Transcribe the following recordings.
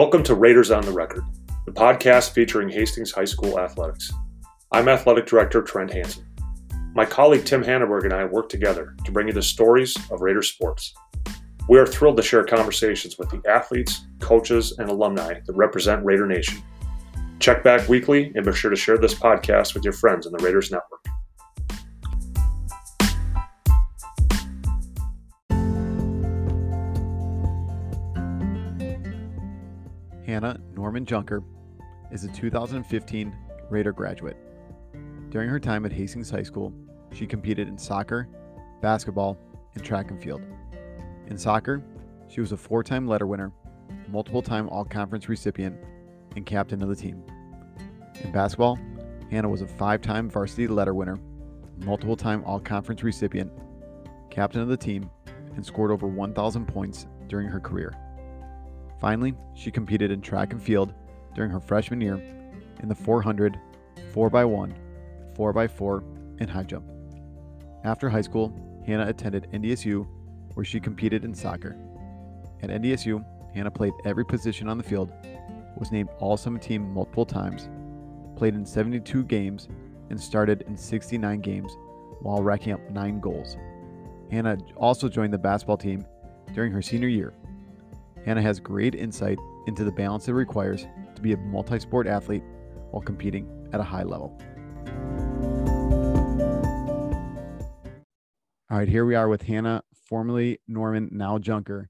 Welcome to Raiders on the Record, the podcast featuring Hastings High School athletics. I'm Athletic Director Trent Hansen. My colleague Tim Hanneberg and I work together to bring you the stories of Raider sports. We are thrilled to share conversations with the athletes, coaches, and alumni that represent Raider Nation. Check back weekly and be sure to share this podcast with your friends in the Raiders Network. Norman Junker is a 2015 Raider graduate. During her time at Hastings High School, she competed in soccer, basketball, and track and field. In soccer, she was a four time letter winner, multiple time All Conference recipient, and captain of the team. In basketball, Hannah was a five time varsity letter winner, multiple time All Conference recipient, captain of the team, and scored over 1,000 points during her career. Finally, she competed in track and field during her freshman year in the 400, 4x1, 4x4, and high jump. After high school, Hannah attended NDSU where she competed in soccer. At NDSU, Hannah played every position on the field, was named All Summit Team multiple times, played in 72 games, and started in 69 games while racking up 9 goals. Hannah also joined the basketball team during her senior year Hannah has great insight into the balance it requires to be a multi sport athlete while competing at a high level. All right, here we are with Hannah, formerly Norman, now Junker.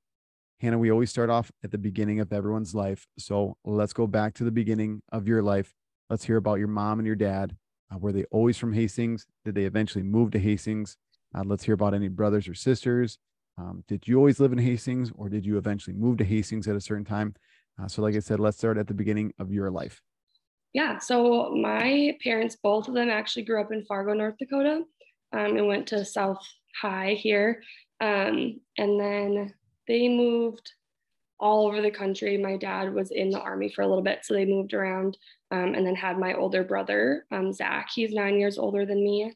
Hannah, we always start off at the beginning of everyone's life. So let's go back to the beginning of your life. Let's hear about your mom and your dad. Uh, were they always from Hastings? Did they eventually move to Hastings? Uh, let's hear about any brothers or sisters. Um, did you always live in Hastings or did you eventually move to Hastings at a certain time? Uh, so, like I said, let's start at the beginning of your life. Yeah. So, my parents, both of them actually grew up in Fargo, North Dakota, um, and went to South High here. Um, and then they moved all over the country. My dad was in the army for a little bit, so they moved around um, and then had my older brother, um, Zach. He's nine years older than me.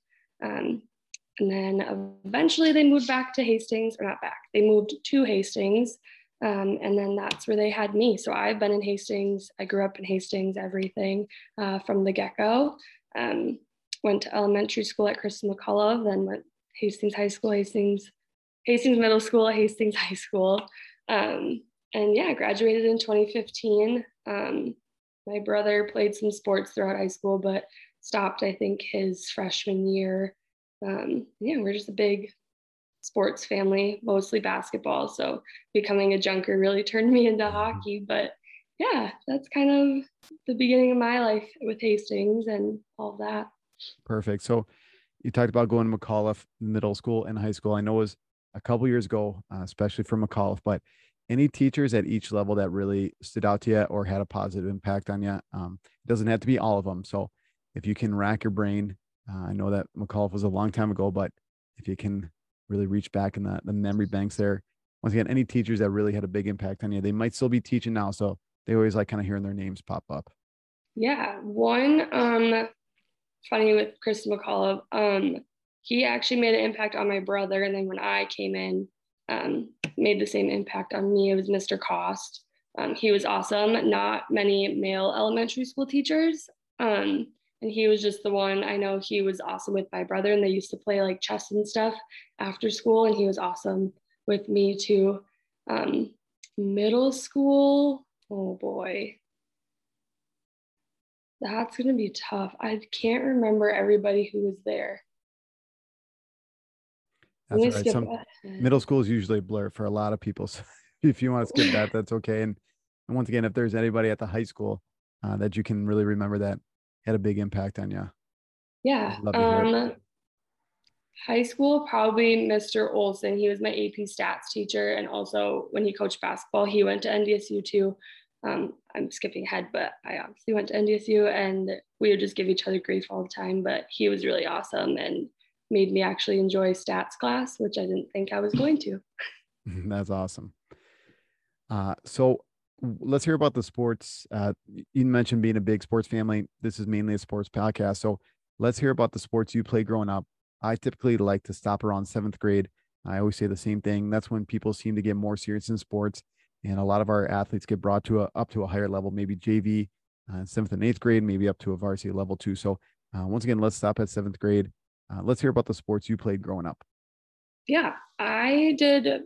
And then eventually they moved back to Hastings, or not back, they moved to Hastings. Um, and then that's where they had me. So I've been in Hastings. I grew up in Hastings, everything uh, from the get go. Um, went to elementary school at Christa McAuliffe, then went Hastings High School, Hastings, Hastings Middle School, Hastings High School. Um, and yeah, graduated in 2015. Um, my brother played some sports throughout high school, but stopped, I think, his freshman year um, yeah, we're just a big sports family, mostly basketball. So becoming a Junker really turned me into mm-hmm. hockey. But yeah, that's kind of the beginning of my life with Hastings and all that. Perfect. So you talked about going to McAuliffe middle school and high school. I know it was a couple years ago, uh, especially for McAuliffe, but any teachers at each level that really stood out to you or had a positive impact on you? Um, it doesn't have to be all of them. So if you can rack your brain uh, I know that McAuliffe was a long time ago, but if you can really reach back in the, the memory banks there, once again, any teachers that really had a big impact on you, they might still be teaching now. So they always like kind of hearing their names pop up. Yeah. One, um, funny with Chris McAuliffe, um, he actually made an impact on my brother. And then when I came in, um, made the same impact on me. It was Mr. Cost. Um, he was awesome. Not many male elementary school teachers. Um, and he was just the one i know he was awesome with my brother and they used to play like chess and stuff after school and he was awesome with me too. Um, middle school oh boy. That's going to be tough. I can't remember everybody who was there. That's right. Some, middle school is usually a blur for a lot of people so if you want to skip that that's okay. And, and once again if there's anybody at the high school uh, that you can really remember that had a big impact on you? Yeah. Um, high school, probably Mr. Olson. He was my AP stats teacher. And also when he coached basketball, he went to NDSU too. Um, I'm skipping ahead, but I obviously went to NDSU and we would just give each other grief all the time. But he was really awesome and made me actually enjoy stats class, which I didn't think I was going to. That's awesome. Uh, so let's hear about the sports. Uh, you mentioned being a big sports family. This is mainly a sports podcast. So let's hear about the sports you play growing up. I typically like to stop around seventh grade. I always say the same thing. That's when people seem to get more serious in sports. and a lot of our athletes get brought to a, up to a higher level, maybe JV, uh, seventh and eighth grade, maybe up to a varsity level too. So uh, once again, let's stop at seventh grade. Uh, let's hear about the sports you played growing up. Yeah, I did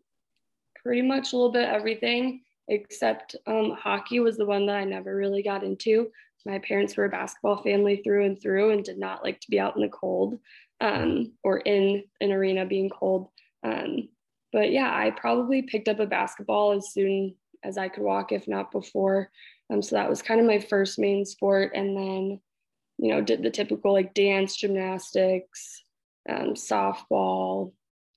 pretty much a little bit everything except um, hockey was the one that I never really got into. My parents were a basketball family through and through and did not like to be out in the cold um, or in an arena being cold. Um, but yeah, I probably picked up a basketball as soon as I could walk, if not before. Um, so that was kind of my first main sport. And then, you know, did the typical like dance, gymnastics, um, softball,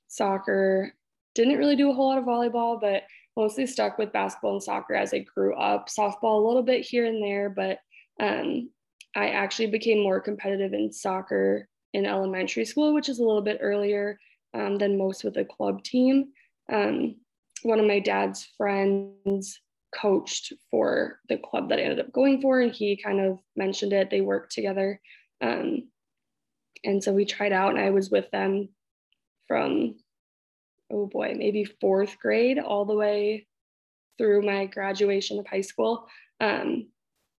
soccer. Didn't really do a whole lot of volleyball, but mostly stuck with basketball and soccer as I grew up. Softball a little bit here and there, but um, I actually became more competitive in soccer in elementary school, which is a little bit earlier um, than most with a club team. Um, one of my dad's friends coached for the club that I ended up going for, and he kind of mentioned it. They worked together. Um, and so we tried out, and I was with them from, oh boy, maybe fourth grade all the way through my graduation of high school. Um,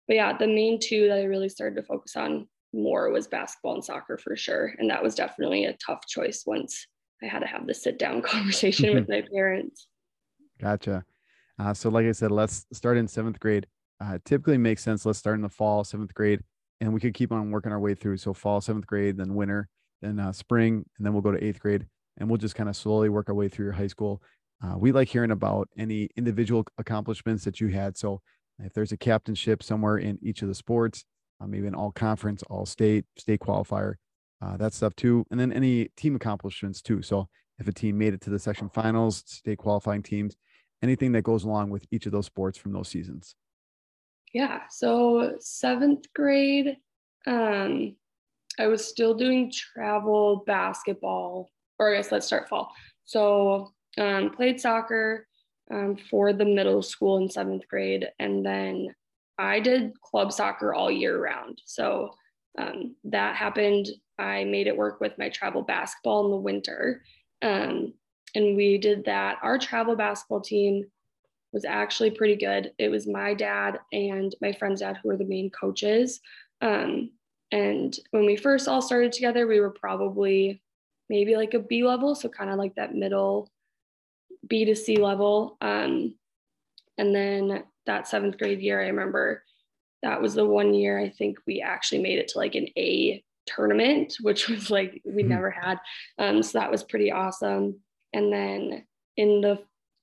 but yeah, the main two that I really started to focus on more was basketball and soccer for sure. And that was definitely a tough choice once I had to have the sit down conversation with my parents. Gotcha. Uh, so, like I said, let's start in seventh grade. Uh, typically makes sense. Let's start in the fall, seventh grade, and we could keep on working our way through. So, fall, seventh grade, then winter, then uh, spring, and then we'll go to eighth grade, and we'll just kind of slowly work our way through your high school. Uh, we like hearing about any individual accomplishments that you had. So, if there's a captainship somewhere in each of the sports, uh, maybe an all conference, all state, state qualifier, uh, that stuff too. And then any team accomplishments too. So if a team made it to the section finals, state qualifying teams, anything that goes along with each of those sports from those seasons. Yeah. So seventh grade, um, I was still doing travel basketball, or I guess let's start fall. So um, played soccer um, for the middle school in seventh grade, and then I did club soccer all year round. So um, that happened. I made it work with my travel basketball in the winter. Um, and we did that. Our travel basketball team was actually pretty good. It was my dad and my friend's dad who were the main coaches. Um, and when we first all started together, we were probably maybe like a B level, so kind of like that middle B to C level. Um, and then that seventh grade year, I remember that was the one year I think we actually made it to like an A tournament, which was like we mm-hmm. never had. Um, so that was pretty awesome. And then in the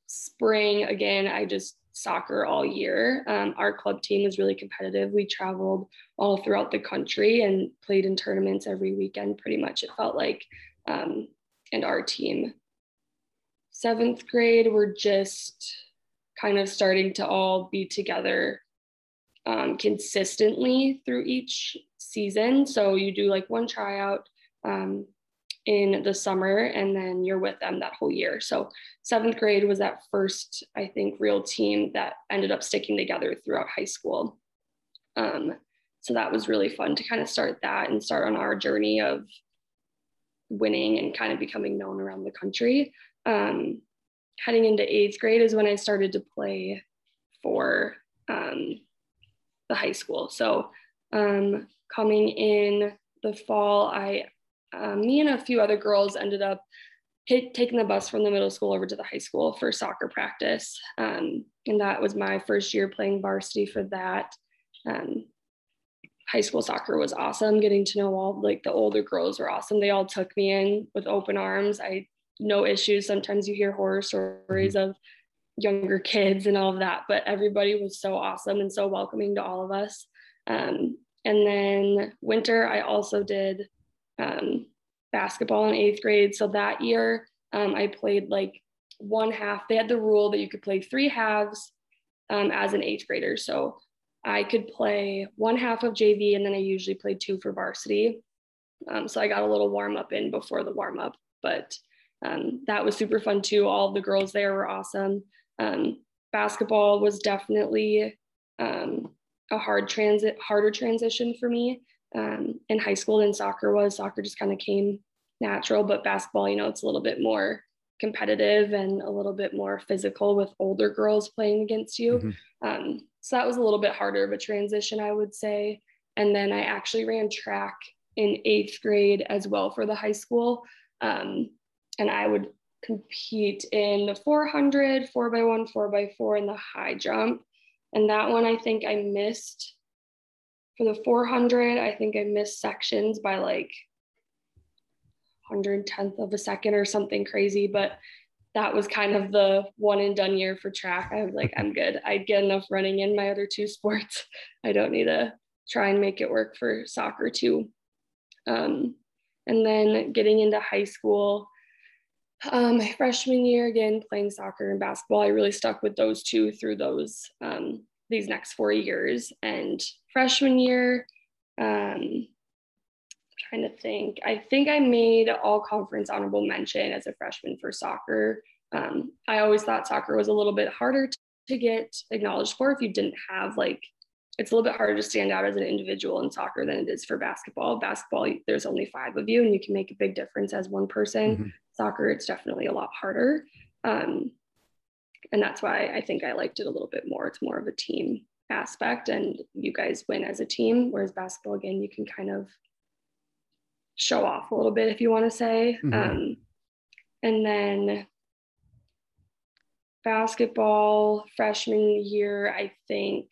spring, again, I just soccer all year. Um, our club team was really competitive. We traveled all throughout the country and played in tournaments every weekend, pretty much, it felt like. Um, and our team, seventh grade, we're just kind of starting to all be together um, consistently through each season. So you do like one tryout um, in the summer and then you're with them that whole year. So seventh grade was that first, I think, real team that ended up sticking together throughout high school. Um, so that was really fun to kind of start that and start on our journey of winning and kind of becoming known around the country. Um, heading into eighth grade is when I started to play for um, the high school. So um, coming in the fall, I, uh, me and a few other girls ended up hit, taking the bus from the middle school over to the high school for soccer practice. Um, and that was my first year playing varsity for that. High school soccer was awesome. Getting to know all like the older girls were awesome. They all took me in with open arms. I no issues. Sometimes you hear horror stories mm-hmm. of younger kids and all of that, but everybody was so awesome and so welcoming to all of us. Um, and then winter, I also did um, basketball in eighth grade. So that year, um, I played like one half. They had the rule that you could play three halves um, as an eighth grader. So I could play one half of JV, and then I usually played two for varsity. Um, so I got a little warm up in before the warm up, but um, that was super fun too. All the girls there were awesome. Um, basketball was definitely um, a hard transit, harder transition for me um, in high school than soccer was. Soccer just kind of came natural, but basketball, you know, it's a little bit more competitive and a little bit more physical with older girls playing against you. Mm-hmm. Um, so that was a little bit harder of a transition, I would say. And then I actually ran track in eighth grade as well for the high school. Um, and I would compete in the 400, 4x1, 4x4, and the high jump. And that one I think I missed for the 400. I think I missed sections by like 110th of a second or something crazy. But that was kind of the one and done year for track. I was like, I'm good. I get enough running in my other two sports. I don't need to try and make it work for soccer too. Um, and then getting into high school, um, my freshman year, again, playing soccer and basketball, I really stuck with those two through those um, these next four years. And freshman year, um, trying to think, I think I made all conference honorable mention as a freshman for soccer. Um, I always thought soccer was a little bit harder to, to get acknowledged for if you didn't have like it's a little bit harder to stand out as an individual in soccer than it is for basketball. Basketball, there's only five of you and you can make a big difference as one person. Mm-hmm. Soccer, it's definitely a lot harder. Um, and that's why I think I liked it a little bit more. It's more of a team aspect and you guys win as a team. Whereas basketball, again, you can kind of show off a little bit if you want to say. Mm-hmm. Um, and then basketball freshman year, I think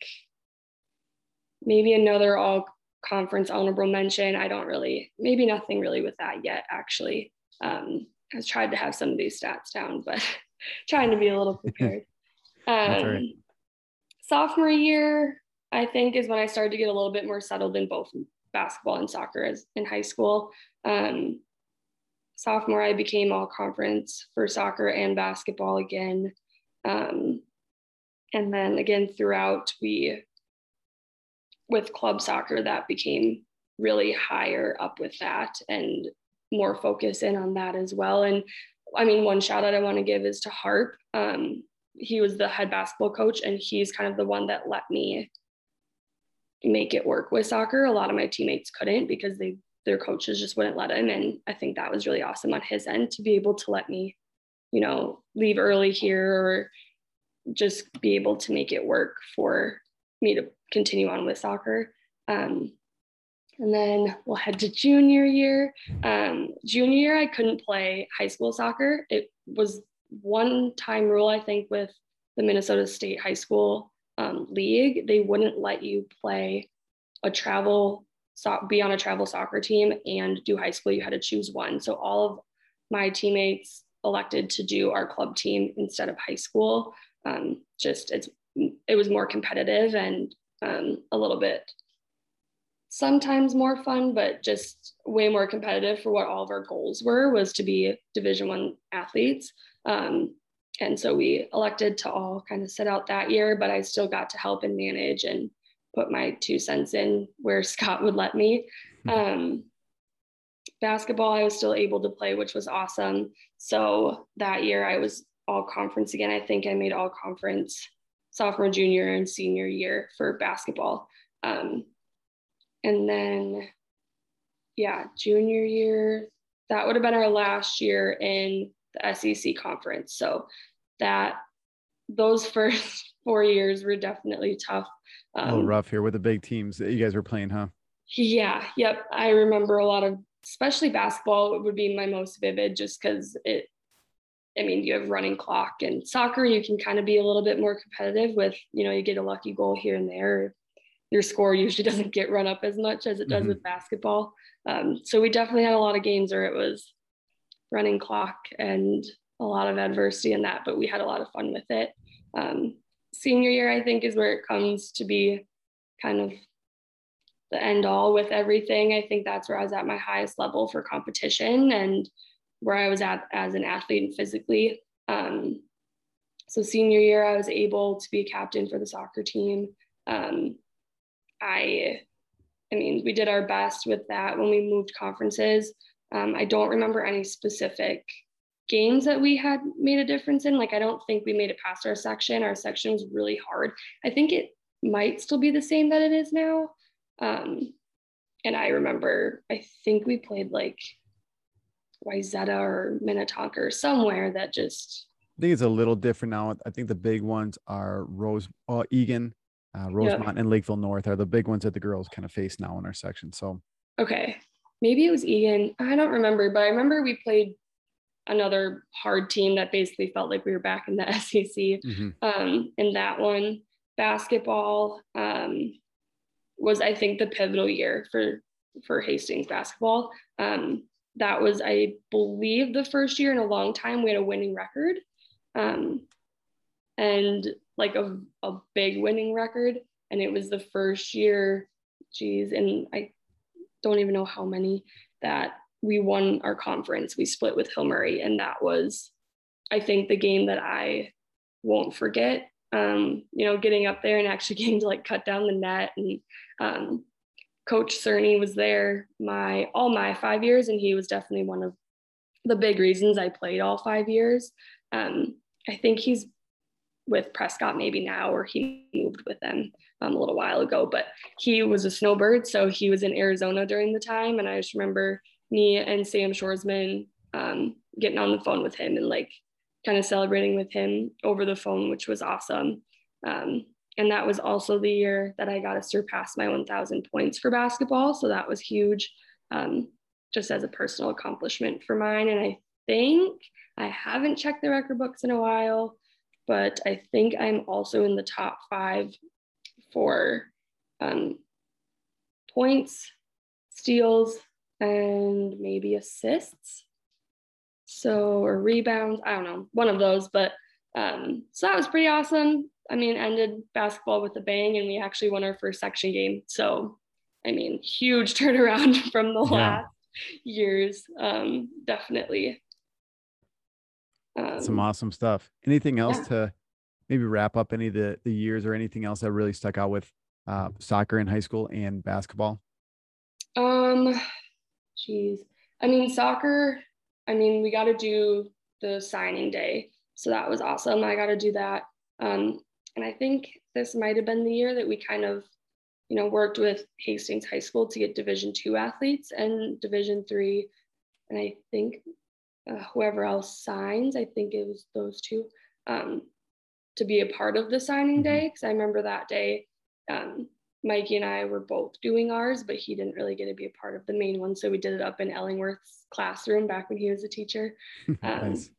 maybe another all conference honorable mention. I don't really, maybe nothing really with that yet, actually. Um, I've tried to have some of these stats down, but trying to be a little prepared. Um, right. Sophomore year, I think, is when I started to get a little bit more settled in both basketball and soccer as in high school. Um, sophomore, I became all conference for soccer and basketball again. Um, and then again, throughout, we with club soccer, that became really higher up with that and more focus in on that as well. And I mean, one shout out I want to give is to Harp. Um, he was the head basketball coach, and he's kind of the one that let me make it work with soccer. A lot of my teammates couldn't because they their coaches just wouldn't let him. And I think that was really awesome on his end to be able to let me, you know, leave early here or just be able to make it work for me to continue on with soccer. Um, and then we'll head to junior year. Um, junior year, I couldn't play high school soccer. It was one time rule, I think, with the Minnesota State High School um, League. They wouldn't let you play a travel, so, be on a travel soccer team and do high school. You had to choose one. So all of my teammates elected to do our club team instead of high school. Um, just it's it was more competitive and um, a little bit sometimes more fun but just way more competitive for what all of our goals were was to be division one athletes um, and so we elected to all kind of sit out that year but i still got to help and manage and put my two cents in where scott would let me hmm. um, basketball i was still able to play which was awesome so that year i was all conference again i think i made all conference sophomore, junior, and senior year for basketball. Um, and then, yeah, junior year, that would have been our last year in the SEC conference. So that those first four years were definitely tough. Um, a little rough here with the big teams that you guys were playing, huh? Yeah, yep. I remember a lot of, especially basketball, would be my most vivid just because it I mean, you have running clock and soccer, you can kind of be a little bit more competitive with, you know, you get a lucky goal here and there. Your score usually doesn't get run up as much as it does mm-hmm. with basketball. Um, so we definitely had a lot of games where it was running clock and a lot of adversity in that, but we had a lot of fun with it. Um, senior year, I think, is where it comes to be kind of the end all with everything. I think that's where I was at my highest level for competition and where I was at as an athlete and physically. Um, so senior year, I was able to be a captain for the soccer team. Um, I, I mean, we did our best with that when we moved conferences. Um, I don't remember any specific games that we had made a difference in. Like, I don't think we made it past our section. Our section was really hard. I think it might still be the same that it is now. Um, and I remember, I think we played like Wayzata or Minnetonka or somewhere that just. I think it's a little different now. I think the big ones are Rose, uh, Eagan, uh, Rosemount, and Lakeville North are the big ones that the girls kind of face now in our section. So. Okay, maybe it was Eagan. I don't remember, but I remember we played another hard team that basically felt like we were back in the SEC. Mm-hmm. Um, in that one, basketball um, was, I think, the pivotal year for for Hastings basketball. Um, that was, I believe, the first year in a long time we had a winning record, um, and like a a big winning record. And it was the first year, geez, and I don't even know how many that we won our conference. We split with Hill Murray, and that was, I think, the game that I won't forget. Um, you know, getting up there and actually getting to like cut down the net, and um, Coach Cerny was there my all my five years, and he was definitely one of the big reasons I played all five years. Um, I think he's with Prescott maybe now, or he moved with them um, a little while ago, but he was a snowbird. So he was in Arizona during the time. And I just remember me and Sam Shoresman um, getting on the phone with him and like kind of celebrating with him over the phone, which was awesome. Um, and that was also the year that I got to surpass my 1,000 points for basketball. So that was huge, um, just as a personal accomplishment for mine. And I think I haven't checked the record books in a while, but I think I'm also in the top five for um, points, steals, and maybe assists. So, or rebounds, I don't know, one of those. But um, so that was pretty awesome. I mean, ended basketball with a bang, and we actually won our first section game. So, I mean, huge turnaround from the yeah. last years. Um, definitely. Um, Some awesome stuff. Anything else yeah. to maybe wrap up any of the, the years or anything else that really stuck out with uh, soccer in high school and basketball? Um, geez. I mean, soccer, I mean, we got to do the signing day. So that was awesome. I got to do that. Um, and I think this might have been the year that we kind of, you know, worked with Hastings High School to get Division two athletes and Division three. And I think uh, whoever else signs, I think it was those two, um, to be a part of the signing mm-hmm. day. Because I remember that day, um, Mikey and I were both doing ours, but he didn't really get to be a part of the main one. So we did it up in Ellingworth's classroom back when he was a teacher. Um, nice.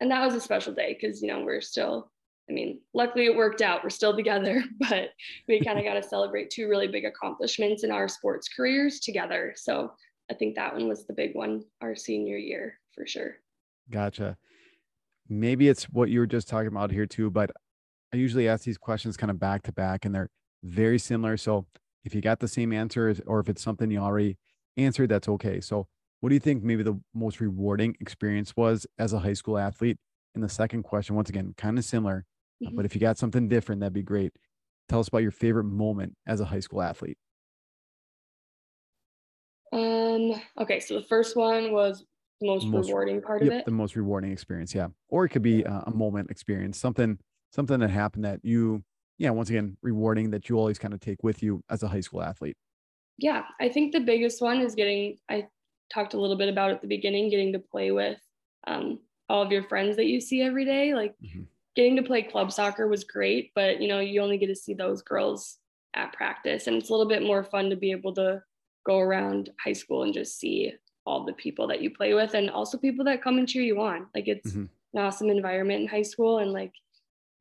And that was a special day because, you know, we're still, I mean, luckily it worked out. We're still together, but we kind of got to celebrate two really big accomplishments in our sports careers together. So I think that one was the big one our senior year for sure. Gotcha. Maybe it's what you were just talking about here too, but I usually ask these questions kind of back to back and they're very similar. So if you got the same answer or if it's something you already answered, that's okay. So what do you think maybe the most rewarding experience was as a high school athlete? And the second question, once again, kind of similar, mm-hmm. but if you got something different, that'd be great. Tell us about your favorite moment as a high school athlete. Um, okay, so the first one was the most, most rewarding part yep, of it. The most rewarding experience, yeah. Or it could be a moment experience, something something that happened that you yeah, once again, rewarding that you always kind of take with you as a high school athlete? Yeah, I think the biggest one is getting, I talked a little bit about at the beginning, getting to play with um, all of your friends that you see every day. Like mm-hmm. getting to play club soccer was great, but you know, you only get to see those girls at practice. And it's a little bit more fun to be able to go around high school and just see all the people that you play with and also people that come and cheer you on. Like it's mm-hmm. an awesome environment in high school and like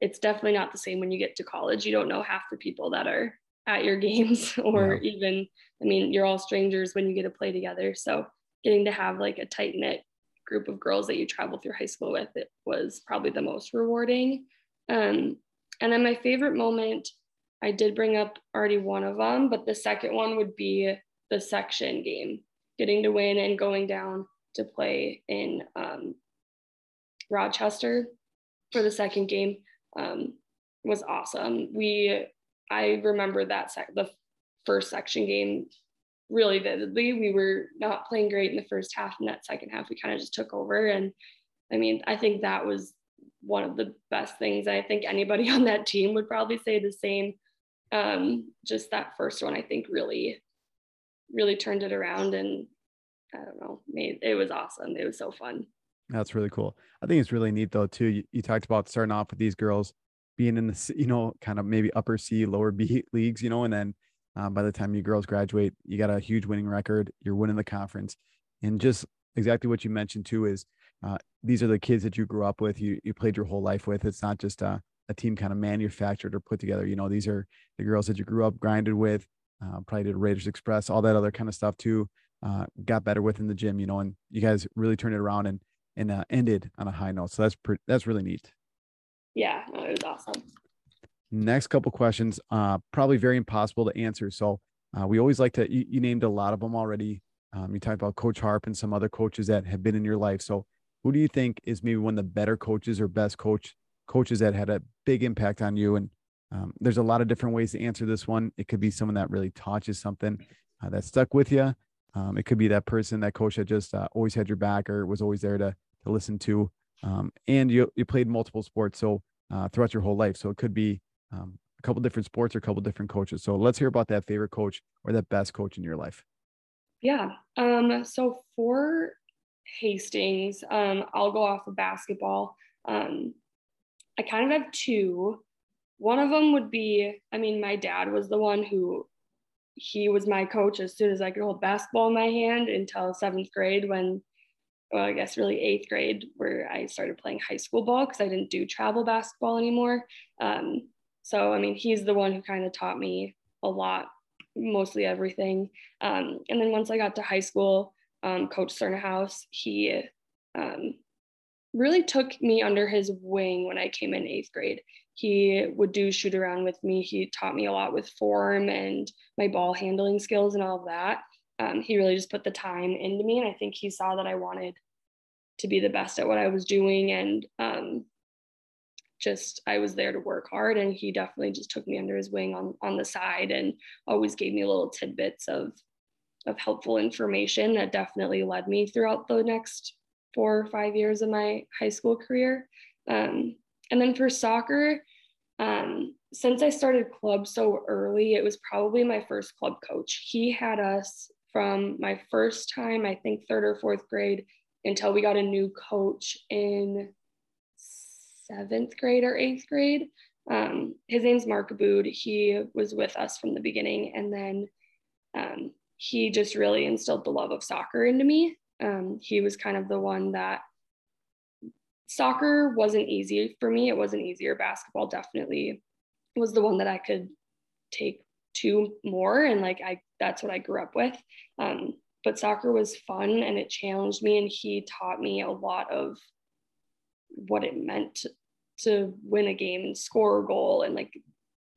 it's definitely not the same when you get to college. You don't know half the people that are at your games or yeah. even I mean, you're all strangers when you get to play together. So getting to have like a tight knit group of girls that you travel through high school with, it was probably the most rewarding. Um, and then my favorite moment, I did bring up already one of them, but the second one would be the section game, getting to win and going down to play in um, Rochester for the second game um, was awesome. We, I remember that sec- the first section game really vividly. We were not playing great in the first half, and that second half we kind of just took over. And I mean, I think that was one of the best things. I think anybody on that team would probably say the same. Um, just that first one, I think really, really turned it around and I don't know, made it was awesome. It was so fun. That's really cool. I think it's really neat though too. You, you talked about starting off with these girls being in the you know kind of maybe upper C, lower B leagues, you know, and then um, by the time you girls graduate, you got a huge winning record. You're winning the conference, and just exactly what you mentioned too is uh, these are the kids that you grew up with. You you played your whole life with. It's not just a, a team kind of manufactured or put together. You know, these are the girls that you grew up grinded with. Uh, probably did Raiders Express, all that other kind of stuff too. Uh, got better with in the gym, you know, and you guys really turned it around and and uh, ended on a high note. So that's pretty, that's really neat. Yeah, no, it was awesome. Next couple questions, uh, probably very impossible to answer. So uh, we always like to. You, you, named a lot of them already. Um, you talked about Coach Harp and some other coaches that have been in your life. So who do you think is maybe one of the better coaches or best coach coaches that had a big impact on you? And um, there's a lot of different ways to answer this one. It could be someone that really taught you something uh, that stuck with you. Um, it could be that person, that coach that just uh, always had your back or was always there to to listen to. Um, and you you played multiple sports so uh, throughout your whole life, so it could be um, a couple different sports or a couple different coaches. So let's hear about that favorite coach or that best coach in your life. Yeah. Um, so for Hastings, um, I'll go off of basketball. Um, I kind of have two. One of them would be, I mean, my dad was the one who he was my coach as soon as I could hold basketball in my hand until seventh grade when well, I guess really eighth grade where I started playing high school ball because I didn't do travel basketball anymore. Um, so, I mean, he's the one who kind of taught me a lot, mostly everything. Um, and then once I got to high school, um, Coach Cernahouse, he um, really took me under his wing when I came in eighth grade. He would do shoot around with me. He taught me a lot with form and my ball handling skills and all of that um, he really just put the time into me and i think he saw that i wanted to be the best at what i was doing and um, just i was there to work hard and he definitely just took me under his wing on on the side and always gave me little tidbits of of helpful information that definitely led me throughout the next four or five years of my high school career um, and then for soccer um, since I started club so early, it was probably my first club coach. He had us from my first time, I think third or fourth grade, until we got a new coach in seventh grade or eighth grade. Um, his name's Mark Abood. He was with us from the beginning. And then um, he just really instilled the love of soccer into me. Um, he was kind of the one that soccer wasn't easy for me. It wasn't easier. Basketball definitely was the one that I could take to more. And like, I that's what I grew up with. Um, but soccer was fun and it challenged me, and he taught me a lot of what it meant to, win a game and score a goal and like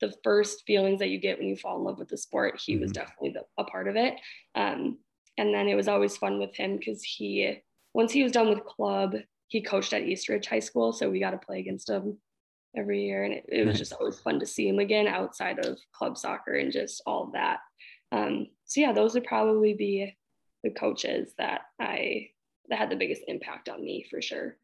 the first feelings that you get when you fall in love with the sport. He mm-hmm. was definitely the, a part of it. Um, and then it was always fun with him because he, once he was done with club, he coached at East Ridge High School. So we got to play against him every year. And it, it was just always fun to see him again outside of club soccer and just all that. Um, so yeah, those would probably be the coaches that I that had the biggest impact on me for sure.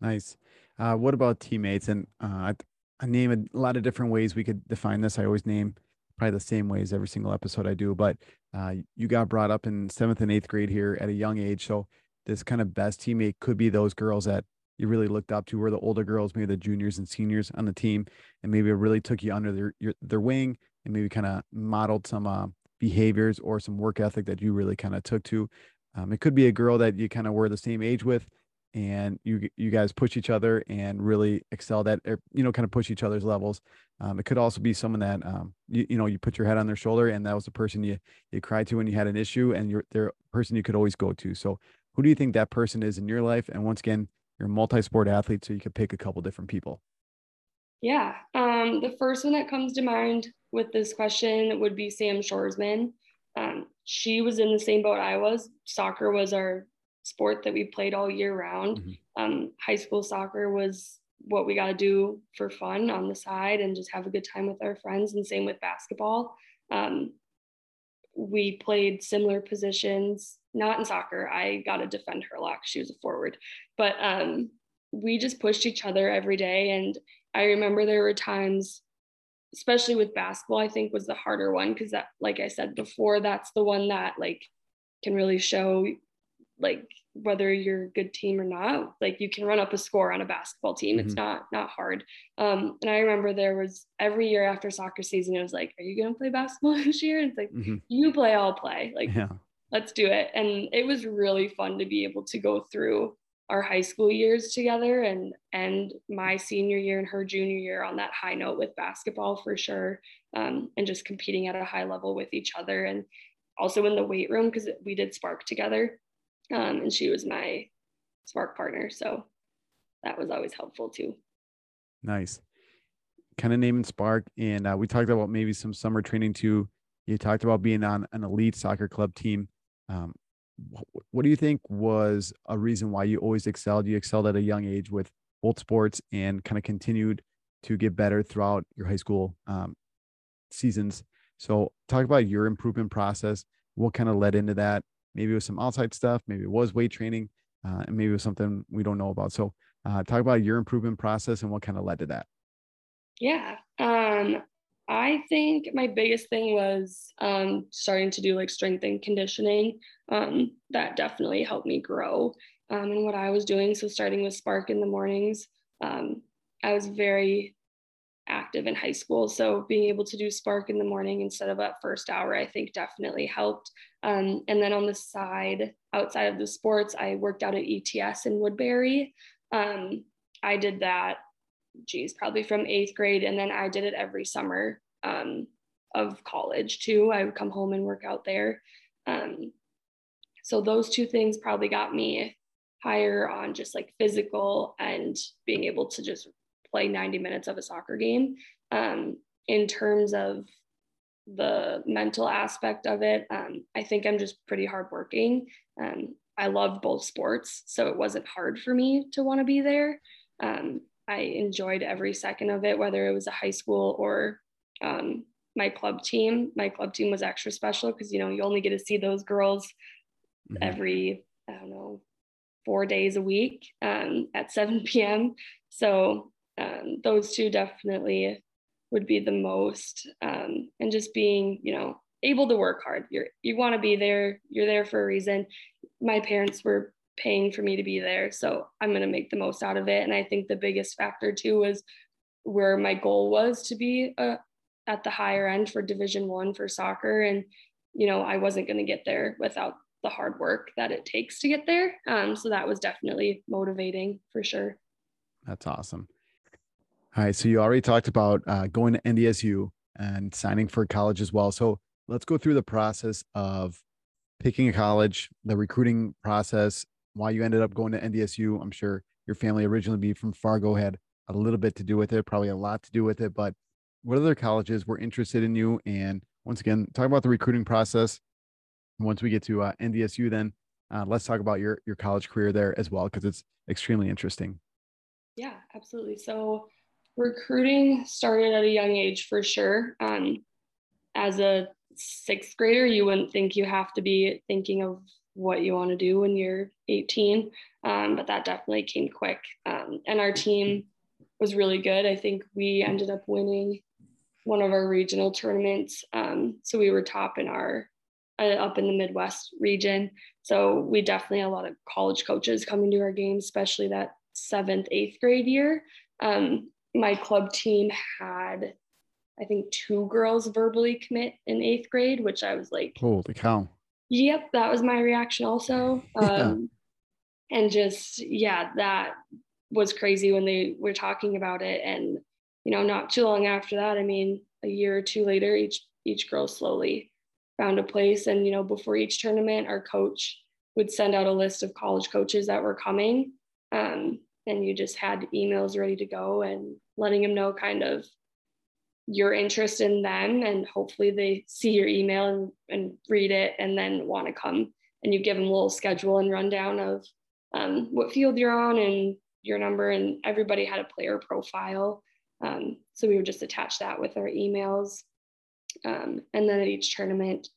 Nice. Uh, what about teammates? And uh, I, name a lot of different ways we could define this. I always name probably the same ways every single episode I do. But uh, you got brought up in seventh and eighth grade here at a young age, so this kind of best teammate could be those girls that you really looked up to, were the older girls, maybe the juniors and seniors on the team, and maybe it really took you under their your, their wing and maybe kind of modeled some uh, behaviors or some work ethic that you really kind of took to. Um, it could be a girl that you kind of were the same age with, and you you guys push each other and really excel that er, you know kind of push each other's levels. Um, it could also be someone that um, you, you know you put your head on their shoulder and that was the person you you cried to when you had an issue and you're the person you could always go to. So who do you think that person is in your life? And once again, you're a multi-sport athlete, so you could pick a couple different people. Yeah, um, the first one that comes to mind with this question would be Sam Shoresman. Um, she was in the same boat I was. Soccer was our sport that we played all year round. Mm-hmm. Um, high school soccer was what we got to do for fun on the side and just have a good time with our friends. And same with basketball. Um, we played similar positions, not in soccer. I got to defend her a lot. She was a forward, but um, we just pushed each other every day. And I remember there were times especially with basketball, I think was the harder one because that, like I said before, that's the one that like can really show like whether you're a good team or not like you can run up a score on a basketball team mm-hmm. it's not not hard um and i remember there was every year after soccer season it was like are you going to play basketball this year and it's like mm-hmm. you play i'll play like yeah. let's do it and it was really fun to be able to go through our high school years together and and my senior year and her junior year on that high note with basketball for sure um, and just competing at a high level with each other and also in the weight room because we did spark together um, and she was my spark partner so that was always helpful too. Nice. Kind of naming spark and uh, we talked about maybe some summer training too. You talked about being on an elite soccer club team. Um, what do you think was a reason why you always excelled? You excelled at a young age with both sports and kind of continued to get better throughout your high school um, seasons. So, talk about your improvement process. What kind of led into that? Maybe it was some outside stuff. Maybe it was weight training, uh, and maybe it was something we don't know about. So, uh, talk about your improvement process and what kind of led to that. Yeah. Um, I think my biggest thing was um, starting to do like strength and conditioning. Um, that definitely helped me grow um, in what I was doing. So, starting with Spark in the mornings, um, I was very active in high school. So, being able to do Spark in the morning instead of that first hour, I think definitely helped. Um, and then on the side, outside of the sports, I worked out at ETS in Woodbury. Um, I did that geez, probably from eighth grade. And then I did it every summer um, of college too. I would come home and work out there. Um, so those two things probably got me higher on just like physical and being able to just play 90 minutes of a soccer game. Um, in terms of the mental aspect of it, um, I think I'm just pretty hardworking. Um, I love both sports, so it wasn't hard for me to want to be there. Um, I enjoyed every second of it, whether it was a high school or um, my club team. My club team was extra special because, you know, you only get to see those girls mm-hmm. every, I don't know, four days a week um, at 7 p.m. So um, those two definitely would be the most. Um, and just being, you know, able to work hard. You're, you want to be there. You're there for a reason. My parents were paying for me to be there. So I'm going to make the most out of it. And I think the biggest factor too was where my goal was to be uh, at the higher end for division one for soccer. And, you know, I wasn't going to get there without the hard work that it takes to get there. Um, so that was definitely motivating for sure. That's awesome. All right. So you already talked about uh, going to NDSU and signing for college as well. So let's go through the process of picking a college, the recruiting process, why you ended up going to NDSU. I'm sure your family originally be from Fargo had a little bit to do with it, probably a lot to do with it. But what other colleges were interested in you? And once again, talk about the recruiting process. Once we get to uh, NDSU, then uh, let's talk about your your college career there as well because it's extremely interesting. Yeah, absolutely. So recruiting started at a young age for sure. Um, as a sixth grader, you wouldn't think you have to be thinking of what you want to do when you're 18. Um, but that definitely came quick. Um, and our team was really good. I think we ended up winning one of our regional tournaments. Um, so we were top in our uh, up in the Midwest region. So we definitely had a lot of college coaches coming to our games, especially that seventh, eighth grade year. Um, my club team had, I think, two girls verbally commit in eighth grade, which I was like, holy cow Yep, that was my reaction also. Um, yeah. And just, yeah, that was crazy when they were talking about it. And, you know, not too long after that, I mean, a year or two later, each each girl slowly found a place. And, you know, before each tournament, our coach would send out a list of college coaches that were coming. Um, and you just had emails ready to go and letting them know kind of your interest in them and hopefully they see your email and, and read it and then want to come and you give them a little schedule and rundown of um, what field you're on and your number and everybody had a player profile. Um, so we would just attach that with our emails. Um, and then at each tournament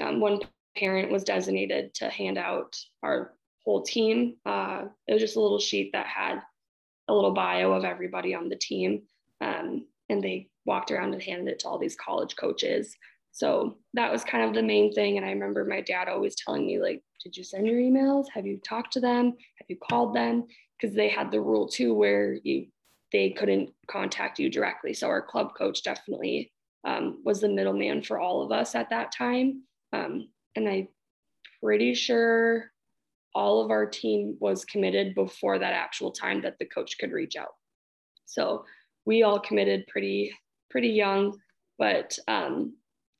um, one parent was designated to hand out our whole team. Uh, it was just a little sheet that had a little bio of everybody on the team. Um, and they walked around and handed it to all these college coaches. So that was kind of the main thing. And I remember my dad always telling me, like, did you send your emails? Have you talked to them? Have you called them? Because they had the rule too where you they couldn't contact you directly. So our club coach definitely um, was the middleman for all of us at that time. Um, and I'm pretty sure all of our team was committed before that actual time that the coach could reach out. So we all committed pretty pretty young, but um,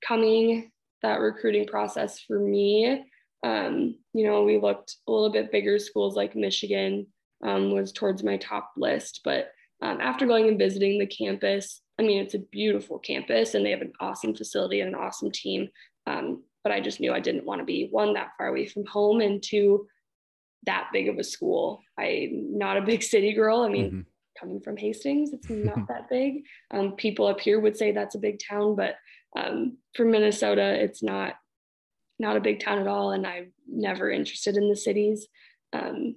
coming that recruiting process for me, um, you know, we looked a little bit bigger schools like Michigan um, was towards my top list, but um, after going and visiting the campus, I mean, it's a beautiful campus and they have an awesome facility and an awesome team. Um, but I just knew I didn't want to be one that far away from home and two that big of a school. I'm not a big city girl. I mean, mm-hmm. Coming from Hastings, it's not that big. Um, people up here would say that's a big town, but um, for Minnesota, it's not not a big town at all. And I'm never interested in the cities. Um,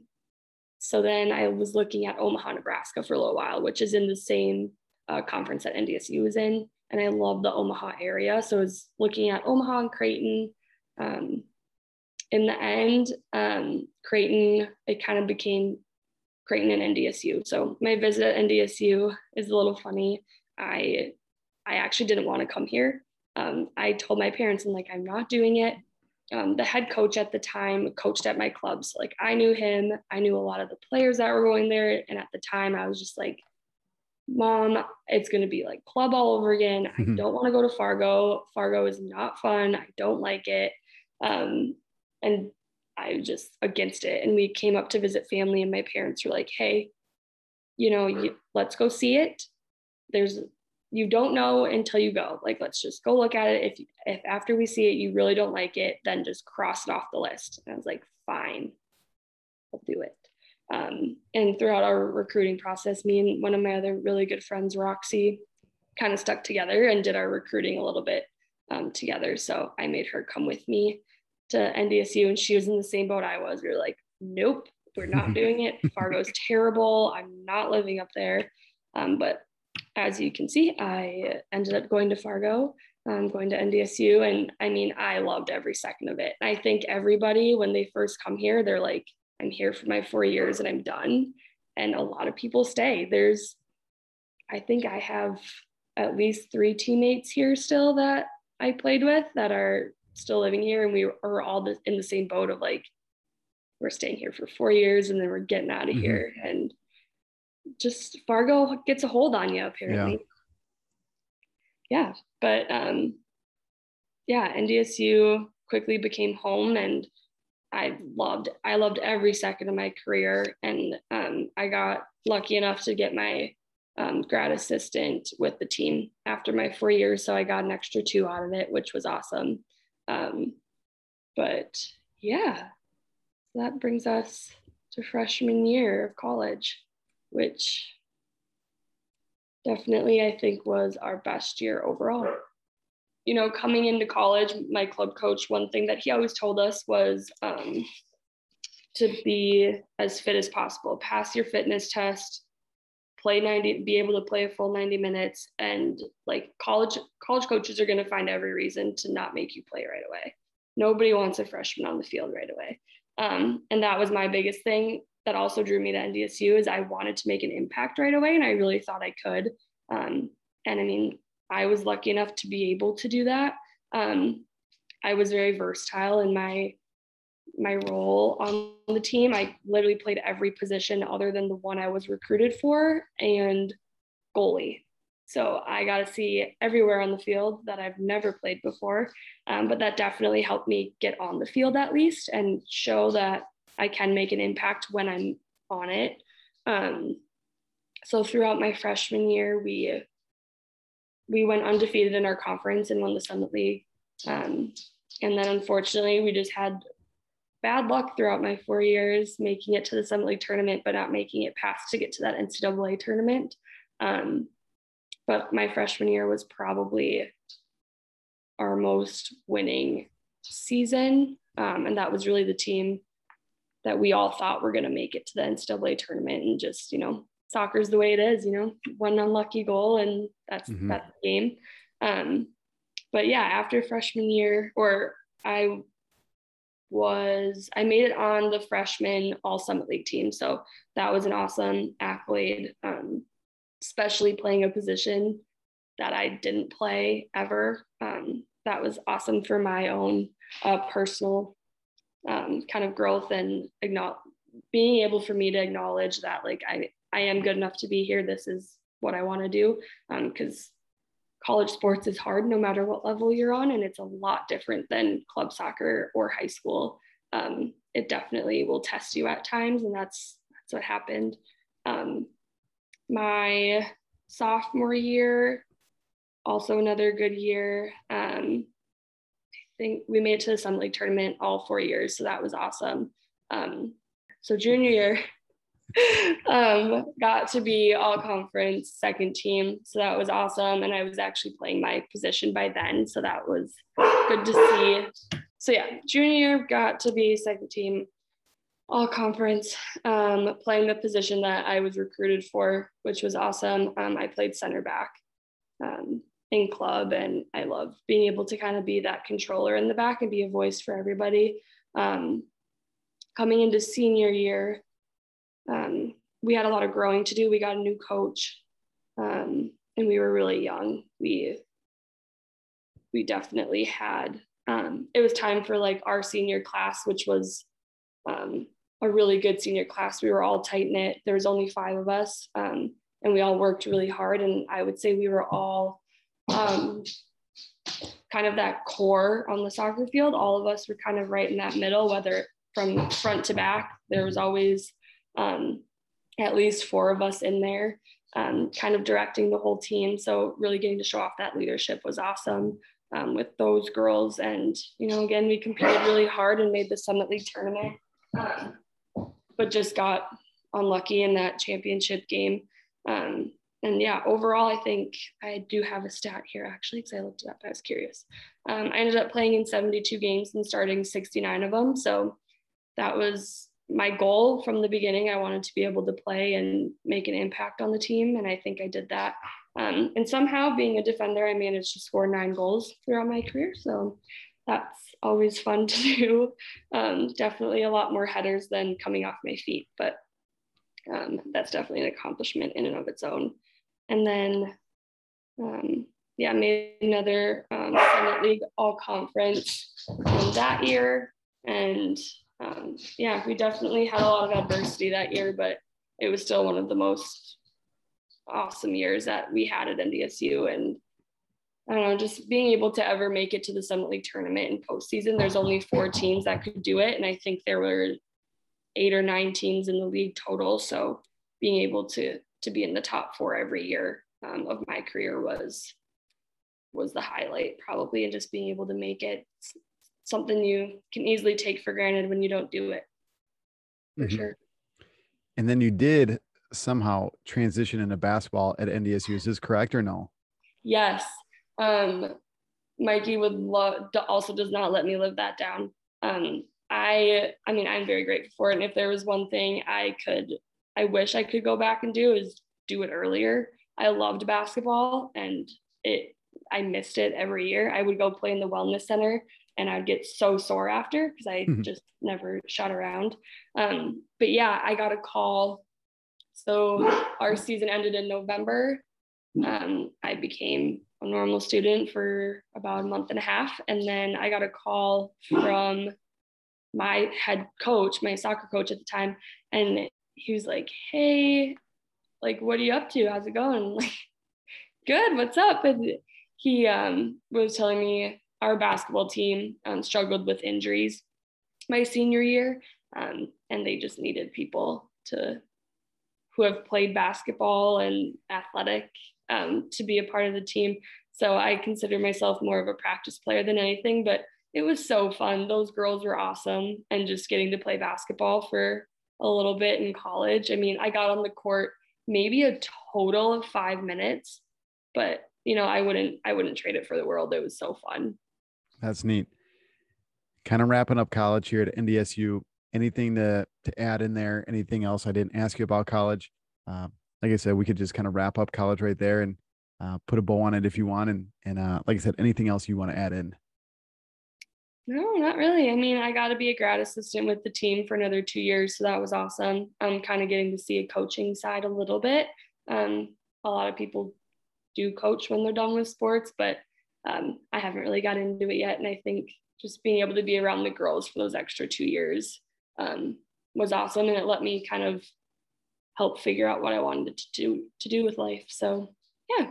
so then I was looking at Omaha, Nebraska for a little while, which is in the same uh, conference that NDSU is in. And I love the Omaha area. So I was looking at Omaha and Creighton. Um, in the end, um, Creighton, it kind of became Creighton and NDSU. So my visit at NDSU is a little funny. I I actually didn't want to come here. Um, I told my parents, I'm like, I'm not doing it. Um, the head coach at the time coached at my club. So, Like I knew him. I knew a lot of the players that were going there. And at the time, I was just like, Mom, it's going to be like club all over again. I mm-hmm. don't want to go to Fargo. Fargo is not fun. I don't like it. Um, and I was just against it. And we came up to visit family, and my parents were like, Hey, you know, you, let's go see it. There's, you don't know until you go. Like, let's just go look at it. If, if after we see it, you really don't like it, then just cross it off the list. And I was like, Fine, I'll do it. Um, and throughout our recruiting process, me and one of my other really good friends, Roxy, kind of stuck together and did our recruiting a little bit um, together. So I made her come with me to NDSU, and she was in the same boat I was. We were like, nope, we're not doing it. Fargo's terrible. I'm not living up there. Um, but as you can see, I ended up going to Fargo, um, going to NDSU. And I mean, I loved every second of it. I think everybody, when they first come here, they're like, I'm here for my four years and I'm done. And a lot of people stay. There's, I think I have at least three teammates here still that I played with that are still living here. And we are all in the same boat of like, we're staying here for four years and then we're getting out of mm-hmm. here. And just Fargo gets a hold on you, apparently. Yeah. yeah. But um, yeah, NDSU quickly became home and I loved I loved every second of my career, and um, I got lucky enough to get my um, grad assistant with the team after my four years. So I got an extra two out of it, which was awesome. Um, but yeah, that brings us to freshman year of college, which definitely I think was our best year overall. You know, coming into college, my club coach, one thing that he always told us was um, to be as fit as possible, pass your fitness test, play 90, be able to play a full 90 minutes. And like college, college coaches are going to find every reason to not make you play right away. Nobody wants a freshman on the field right away. Um, and that was my biggest thing that also drew me to NDSU is I wanted to make an impact right away. And I really thought I could. Um, and I mean, I was lucky enough to be able to do that. Um, I was very versatile in my my role on the team. I literally played every position other than the one I was recruited for and goalie. So I got to see everywhere on the field that I've never played before. Um, but that definitely helped me get on the field at least and show that I can make an impact when I'm on it. Um, so throughout my freshman year, we we went undefeated in our conference and won the Summit League. Um, and then unfortunately, we just had bad luck throughout my four years, making it to the Summit League tournament, but not making it past to get to that NCAA tournament. Um, but my freshman year was probably our most winning season. Um, and that was really the team that we all thought were going to make it to the NCAA tournament and just, you know, soccer's the way it is, you know, one unlucky goal and that's mm-hmm. that's the game. Um, but yeah, after freshman year, or I was I made it on the freshman all summit league team. So that was an awesome accolade, um, especially playing a position that I didn't play ever. Um, that was awesome for my own uh, personal um, kind of growth and being able for me to acknowledge that like I, I am good enough to be here. This is what I want to do. Because um, college sports is hard no matter what level you're on, and it's a lot different than club soccer or high school. Um, it definitely will test you at times, and that's that's what happened. Um, my sophomore year, also another good year. Um, I think we made it to the Summit League tournament all four years, so that was awesome. Um, so junior year, um, got to be all conference second team. So that was awesome. And I was actually playing my position by then. So that was good to see. So yeah, junior got to be second team all conference, um, playing the position that I was recruited for, which was awesome. Um, I played center back um, in club, and I love being able to kind of be that controller in the back and be a voice for everybody. Um, coming into senior year, um, we had a lot of growing to do. We got a new coach, um, and we were really young. We we definitely had. Um, it was time for like our senior class, which was um, a really good senior class. We were all tight knit. There was only five of us, um, and we all worked really hard. And I would say we were all um, kind of that core on the soccer field. All of us were kind of right in that middle, whether from front to back. There was always um, at least four of us in there, um, kind of directing the whole team. So really getting to show off that leadership was awesome um, with those girls. And you know, again, we competed really hard and made the Summit League tournament, um, but just got unlucky in that championship game. Um, and yeah, overall, I think I do have a stat here actually because I looked it up. I was curious. Um, I ended up playing in 72 games and starting 69 of them. So that was my goal from the beginning. I wanted to be able to play and make an impact on the team, and I think I did that. Um, and somehow, being a defender, I managed to score nine goals throughout my career. So that's always fun to do. Um, definitely a lot more headers than coming off my feet, but um, that's definitely an accomplishment in and of its own. And then, um, yeah, made another um, Summit League All Conference that year, and um, yeah, we definitely had a lot of adversity that year, but it was still one of the most awesome years that we had at NDSU. And I don't know, just being able to ever make it to the Summit League tournament in postseason, there's only four teams that could do it. And I think there were eight or nine teams in the league total. So being able to to be in the top four every year um, of my career was was the highlight probably and just being able to make it something you can easily take for granted when you don't do it. For mm-hmm. sure. And then you did somehow transition into basketball at NDSU. Is this correct or no? Yes. Um, Mikey would love also does not let me live that down. Um, I I mean I'm very grateful for it. And if there was one thing I could I wish I could go back and do is do it earlier. I loved basketball and it I missed it every year. I would go play in the wellness center and I'd get so sore after because I mm-hmm. just never shot around. Um, but yeah, I got a call. So our season ended in November. Um, I became a normal student for about a month and a half. And then I got a call from my head coach, my soccer coach at the time. And he was like, Hey, like, what are you up to? How's it going? Like, good, what's up? And he um, was telling me our basketball team um, struggled with injuries my senior year, um, and they just needed people to who have played basketball and athletic um, to be a part of the team. So I consider myself more of a practice player than anything, but it was so fun. Those girls were awesome, and just getting to play basketball for a little bit in college. I mean, I got on the court maybe a total of five minutes, but you know, I wouldn't I wouldn't trade it for the world. It was so fun. That's neat. Kind of wrapping up college here at NDSU. Anything to to add in there? Anything else I didn't ask you about college? Um, like I said, we could just kind of wrap up college right there. And uh, put a bow on it if you want. And, and uh, like I said, anything else you want to add in? No, not really. I mean, I got to be a grad assistant with the team for another two years. So that was awesome. I'm kind of getting to see a coaching side a little bit. Um, a lot of people do coach when they're done with sports, but um, I haven't really got into it yet. And I think just being able to be around the girls for those extra two years um, was awesome. And it let me kind of help figure out what I wanted to do to do with life. So yeah.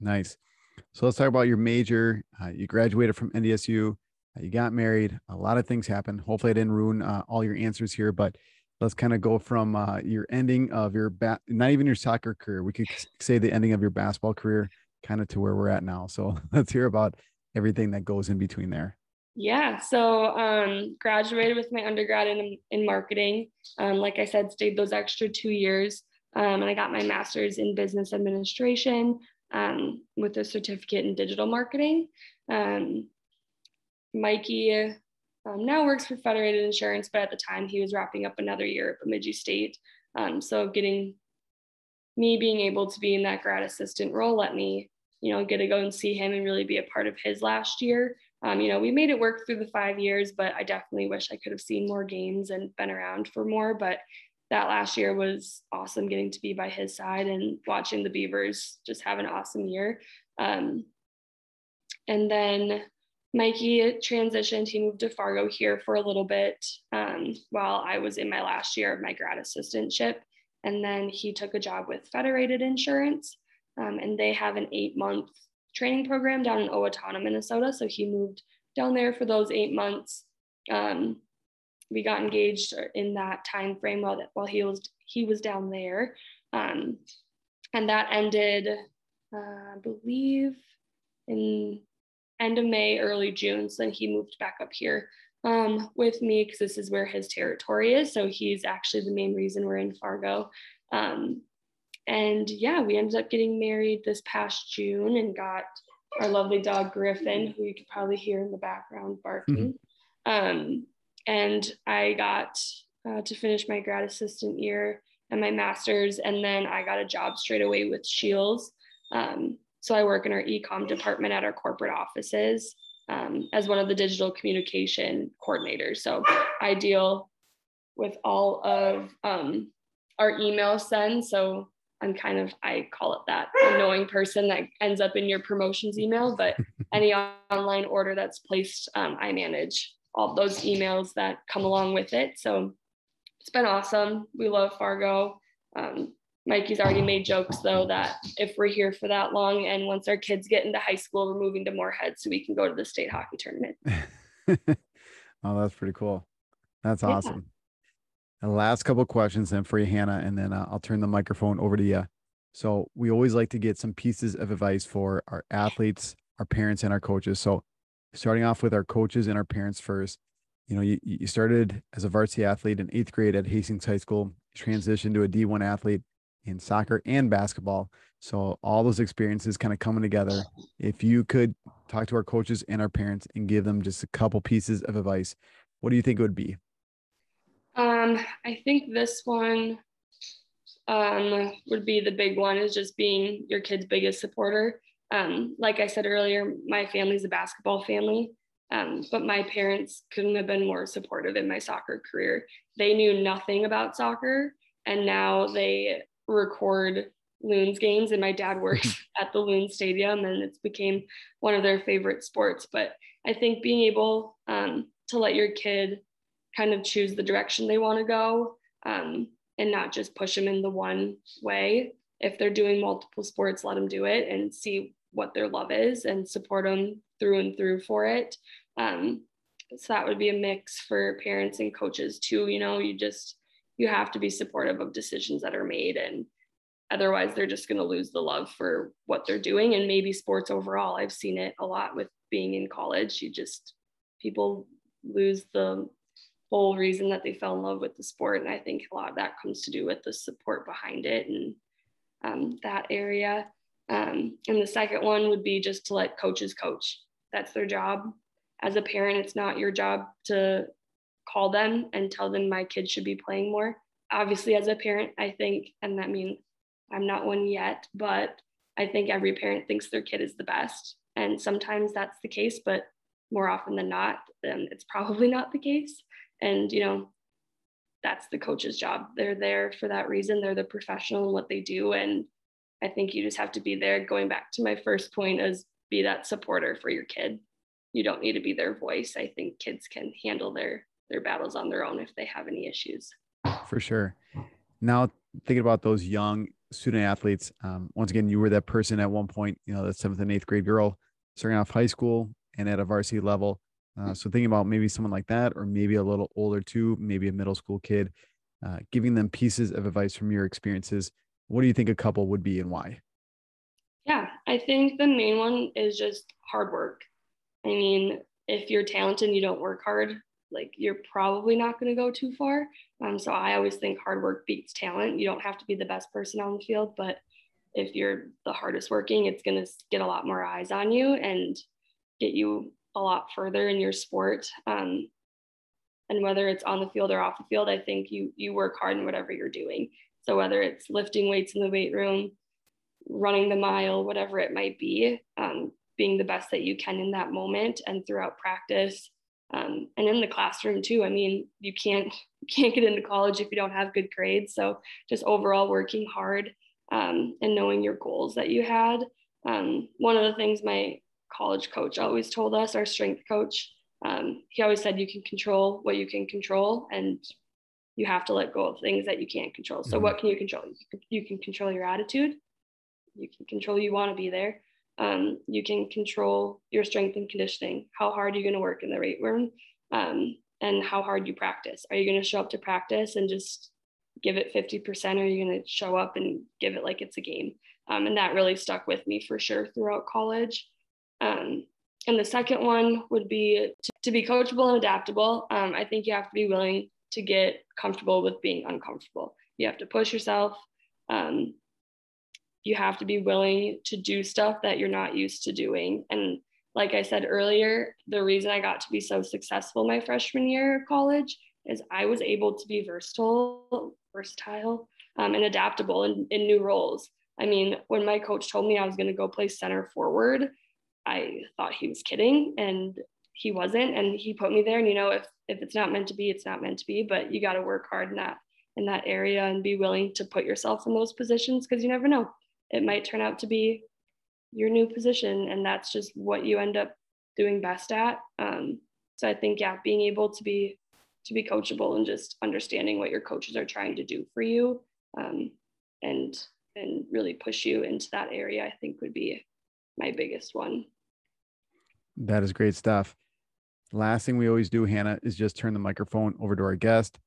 Nice. So let's talk about your major. Uh, you graduated from NDSU. Uh, you got married. A lot of things happened. Hopefully, I didn't ruin uh, all your answers here, but let's kind of go from uh, your ending of your bat, not even your soccer career. We could say the ending of your basketball career, kind of to where we're at now. So let's hear about everything that goes in between there. Yeah, so um, graduated with my undergrad in in marketing. Um, like I said, stayed those extra two years, um, and I got my master's in business administration um, with a certificate in digital marketing. Um, Mikey um, now works for Federated Insurance, but at the time he was wrapping up another year at Bemidji State. Um so getting me being able to be in that grad assistant role let me, you know, get to go and see him and really be a part of his last year. Um, you know, we made it work through the five years, but I definitely wish I could have seen more games and been around for more. But that last year was awesome getting to be by his side and watching the Beavers just have an awesome year. Um, and then Mikey transitioned. He moved to Fargo here for a little bit um, while I was in my last year of my grad assistantship. And then he took a job with Federated Insurance, um, and they have an eight month training program down in Owatonna, Minnesota. So he moved down there for those eight months. Um, we got engaged in that time frame while while he was he was down there, um, and that ended, uh, I believe, in end of May, early June. So then he moved back up here um, with me because this is where his territory is. So he's actually the main reason we're in Fargo. Um, and yeah, we ended up getting married this past June and got our lovely dog Griffin, who you could probably hear in the background barking. Mm-hmm. Um, and I got uh, to finish my grad assistant year and my master's, and then I got a job straight away with Scheels. Um, so I work in our ecom department at our corporate offices um, as one of the digital communication coordinators. So I deal with all of um, our email sends. So I'm kind of, I call it that annoying person that ends up in your promotions email, but any online order that's placed, um, I manage all those emails that come along with it. So it's been awesome. We love Fargo. Um, Mikey's already made jokes though that if we're here for that long and once our kids get into high school, we're moving to Moorhead so we can go to the state hockey tournament. oh, that's pretty cool. That's awesome. The last couple questions then for you, Hannah, and then uh, I'll turn the microphone over to you. So we always like to get some pieces of advice for our athletes, our parents, and our coaches. So starting off with our coaches and our parents first. You know, you, you started as a varsity athlete in eighth grade at Hastings High School, transitioned to a D1 athlete in soccer and basketball. So all those experiences kind of coming together. If you could talk to our coaches and our parents and give them just a couple pieces of advice, what do you think it would be? Um, I think this one um, would be the big one is just being your kid's biggest supporter. Um, like I said earlier, my family's a basketball family, um, but my parents couldn't have been more supportive in my soccer career. They knew nothing about soccer, and now they record Loons games, and my dad works at the Loon Stadium, and it's became one of their favorite sports. But I think being able um, to let your kid kind of choose the direction they want to go um, and not just push them in the one way. If they're doing multiple sports, let them do it and see what their love is and support them through and through for it. Um, so that would be a mix for parents and coaches too. You know, you just you have to be supportive of decisions that are made and otherwise they're just going to lose the love for what they're doing and maybe sports overall i've seen it a lot with being in college you just people lose the whole reason that they fell in love with the sport. And I think a lot of that comes to do with the support behind it and um, that area. Um, and the second one would be just to let coaches coach. That's their job. As a parent, it's not your job to call them and tell them my kid should be playing more. Obviously, as a parent, I think, and that means I'm not one yet, but I think every parent thinks their kid is the best. And sometimes that's the case, but more often than not, then it's probably not the case. And, you know, that's the coach's job. They're there for that reason. They're the professional in what they do. And I think you just have to be there. Going back to my first point, is be that supporter for your kid. You don't need to be their voice. I think kids can handle their their battles on their own if they have any issues. For sure. Now thinking about those young student athletes, um, once again, you were that person at one point, you know, that seventh and eighth grade girl starting off high school and at a varsity level. Uh, so thinking about maybe someone like that, or maybe a little older too, maybe a middle school kid, uh, giving them pieces of advice from your experiences. What do you think a couple would be and why? Yeah, I think the main one is just hard work. I mean, if you're talented and you don't work hard, like you're probably not going to go too far. Um, so I always think hard work beats talent. You don't have to be the best person on the field, but if you're the hardest working, it's going to get a lot more eyes on you and get you a lot further in your sport. Um, and whether it's on the field or off the field, I think you you work hard in whatever you're doing. So whether it's lifting weights in the weight room, running the mile, whatever it might be, um, being the best that you can in that moment and throughout practice, um, and in the classroom too. I mean, you can't you can't get into college if you don't have good grades. So just overall working hard um, and knowing your goals that you had. Um, one of the things my college coach always told us, our strength coach, um, he always said you can control what you can control, and you have to let go of things that you can't control. So mm-hmm. what can you control? You can, you can control your attitude. You can control you want to be there um, you can control your strength and conditioning. How hard are you going to work in the weight room? Um, and how hard you practice. Are you going to show up to practice and just give it 50%? Or are you going to show up and give it like it's a game? Um, and that really stuck with me for sure throughout college. Um, and the second one would be to, to be coachable and adaptable. Um, I think you have to be willing to get comfortable with being uncomfortable. You have to push yourself. Um, you have to be willing to do stuff that you're not used to doing. And like I said earlier, the reason I got to be so successful my freshman year of college is I was able to be versatile, versatile, um, and adaptable in, in new roles. I mean, when my coach told me I was going to go play center forward, I thought he was kidding, and he wasn't. And he put me there. And you know, if if it's not meant to be, it's not meant to be. But you got to work hard in that in that area and be willing to put yourself in those positions because you never know it might turn out to be your new position and that's just what you end up doing best at. Um, so i think yeah being able to be to be coachable and just understanding what your coaches are trying to do for you um, and and really push you into that area i think would be my biggest one. That is great stuff. Last thing we always do hannah is just turn the microphone over to our guest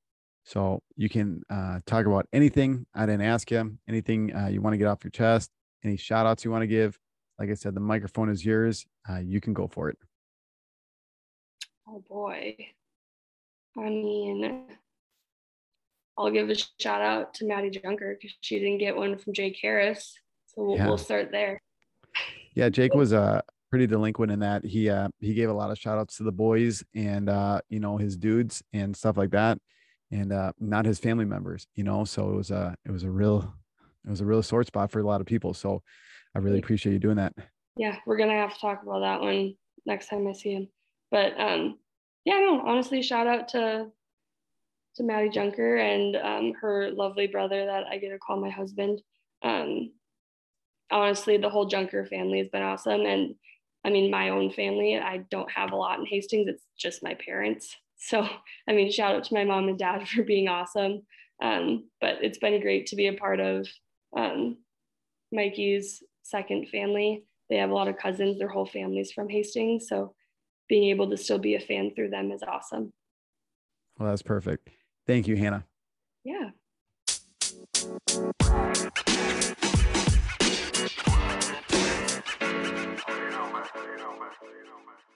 so you can uh, talk about anything I didn't ask you, anything uh, you want to get off your chest, any shout outs you want to give. Like I said, the microphone is yours. Uh, you can go for it. Oh boy. I mean, I'll give a shout out to Maddie Junker because she didn't get one from Jake Harris. So we'll, yeah. we'll start there. Yeah, Jake was uh, pretty delinquent in that he uh, he gave a lot of shout outs to the boys and uh, you know his dudes and stuff like that and uh, not his family members, you know. So it was a it was a real it was a real sore spot for a lot of people. So I really appreciate you doing that. Yeah, we're gonna have to talk about that one next time I see him. But um, yeah, no, honestly, shout out to to Maddie Junker and um, her lovely brother that I get to call my husband. Um, honestly, the whole Junker family has been awesome, and I mean, my own family. I don't have a lot in Hastings. It's just my parents. So, I mean, shout out to my mom and dad for being awesome. Um, but it's been great to be a part of um, Mikey's second family. They have a lot of cousins, their whole family's from Hastings. So, being able to still be a fan through them is awesome. Well, that's perfect. Thank you, Hannah. Yeah. You know, man. You know, man. You know, man.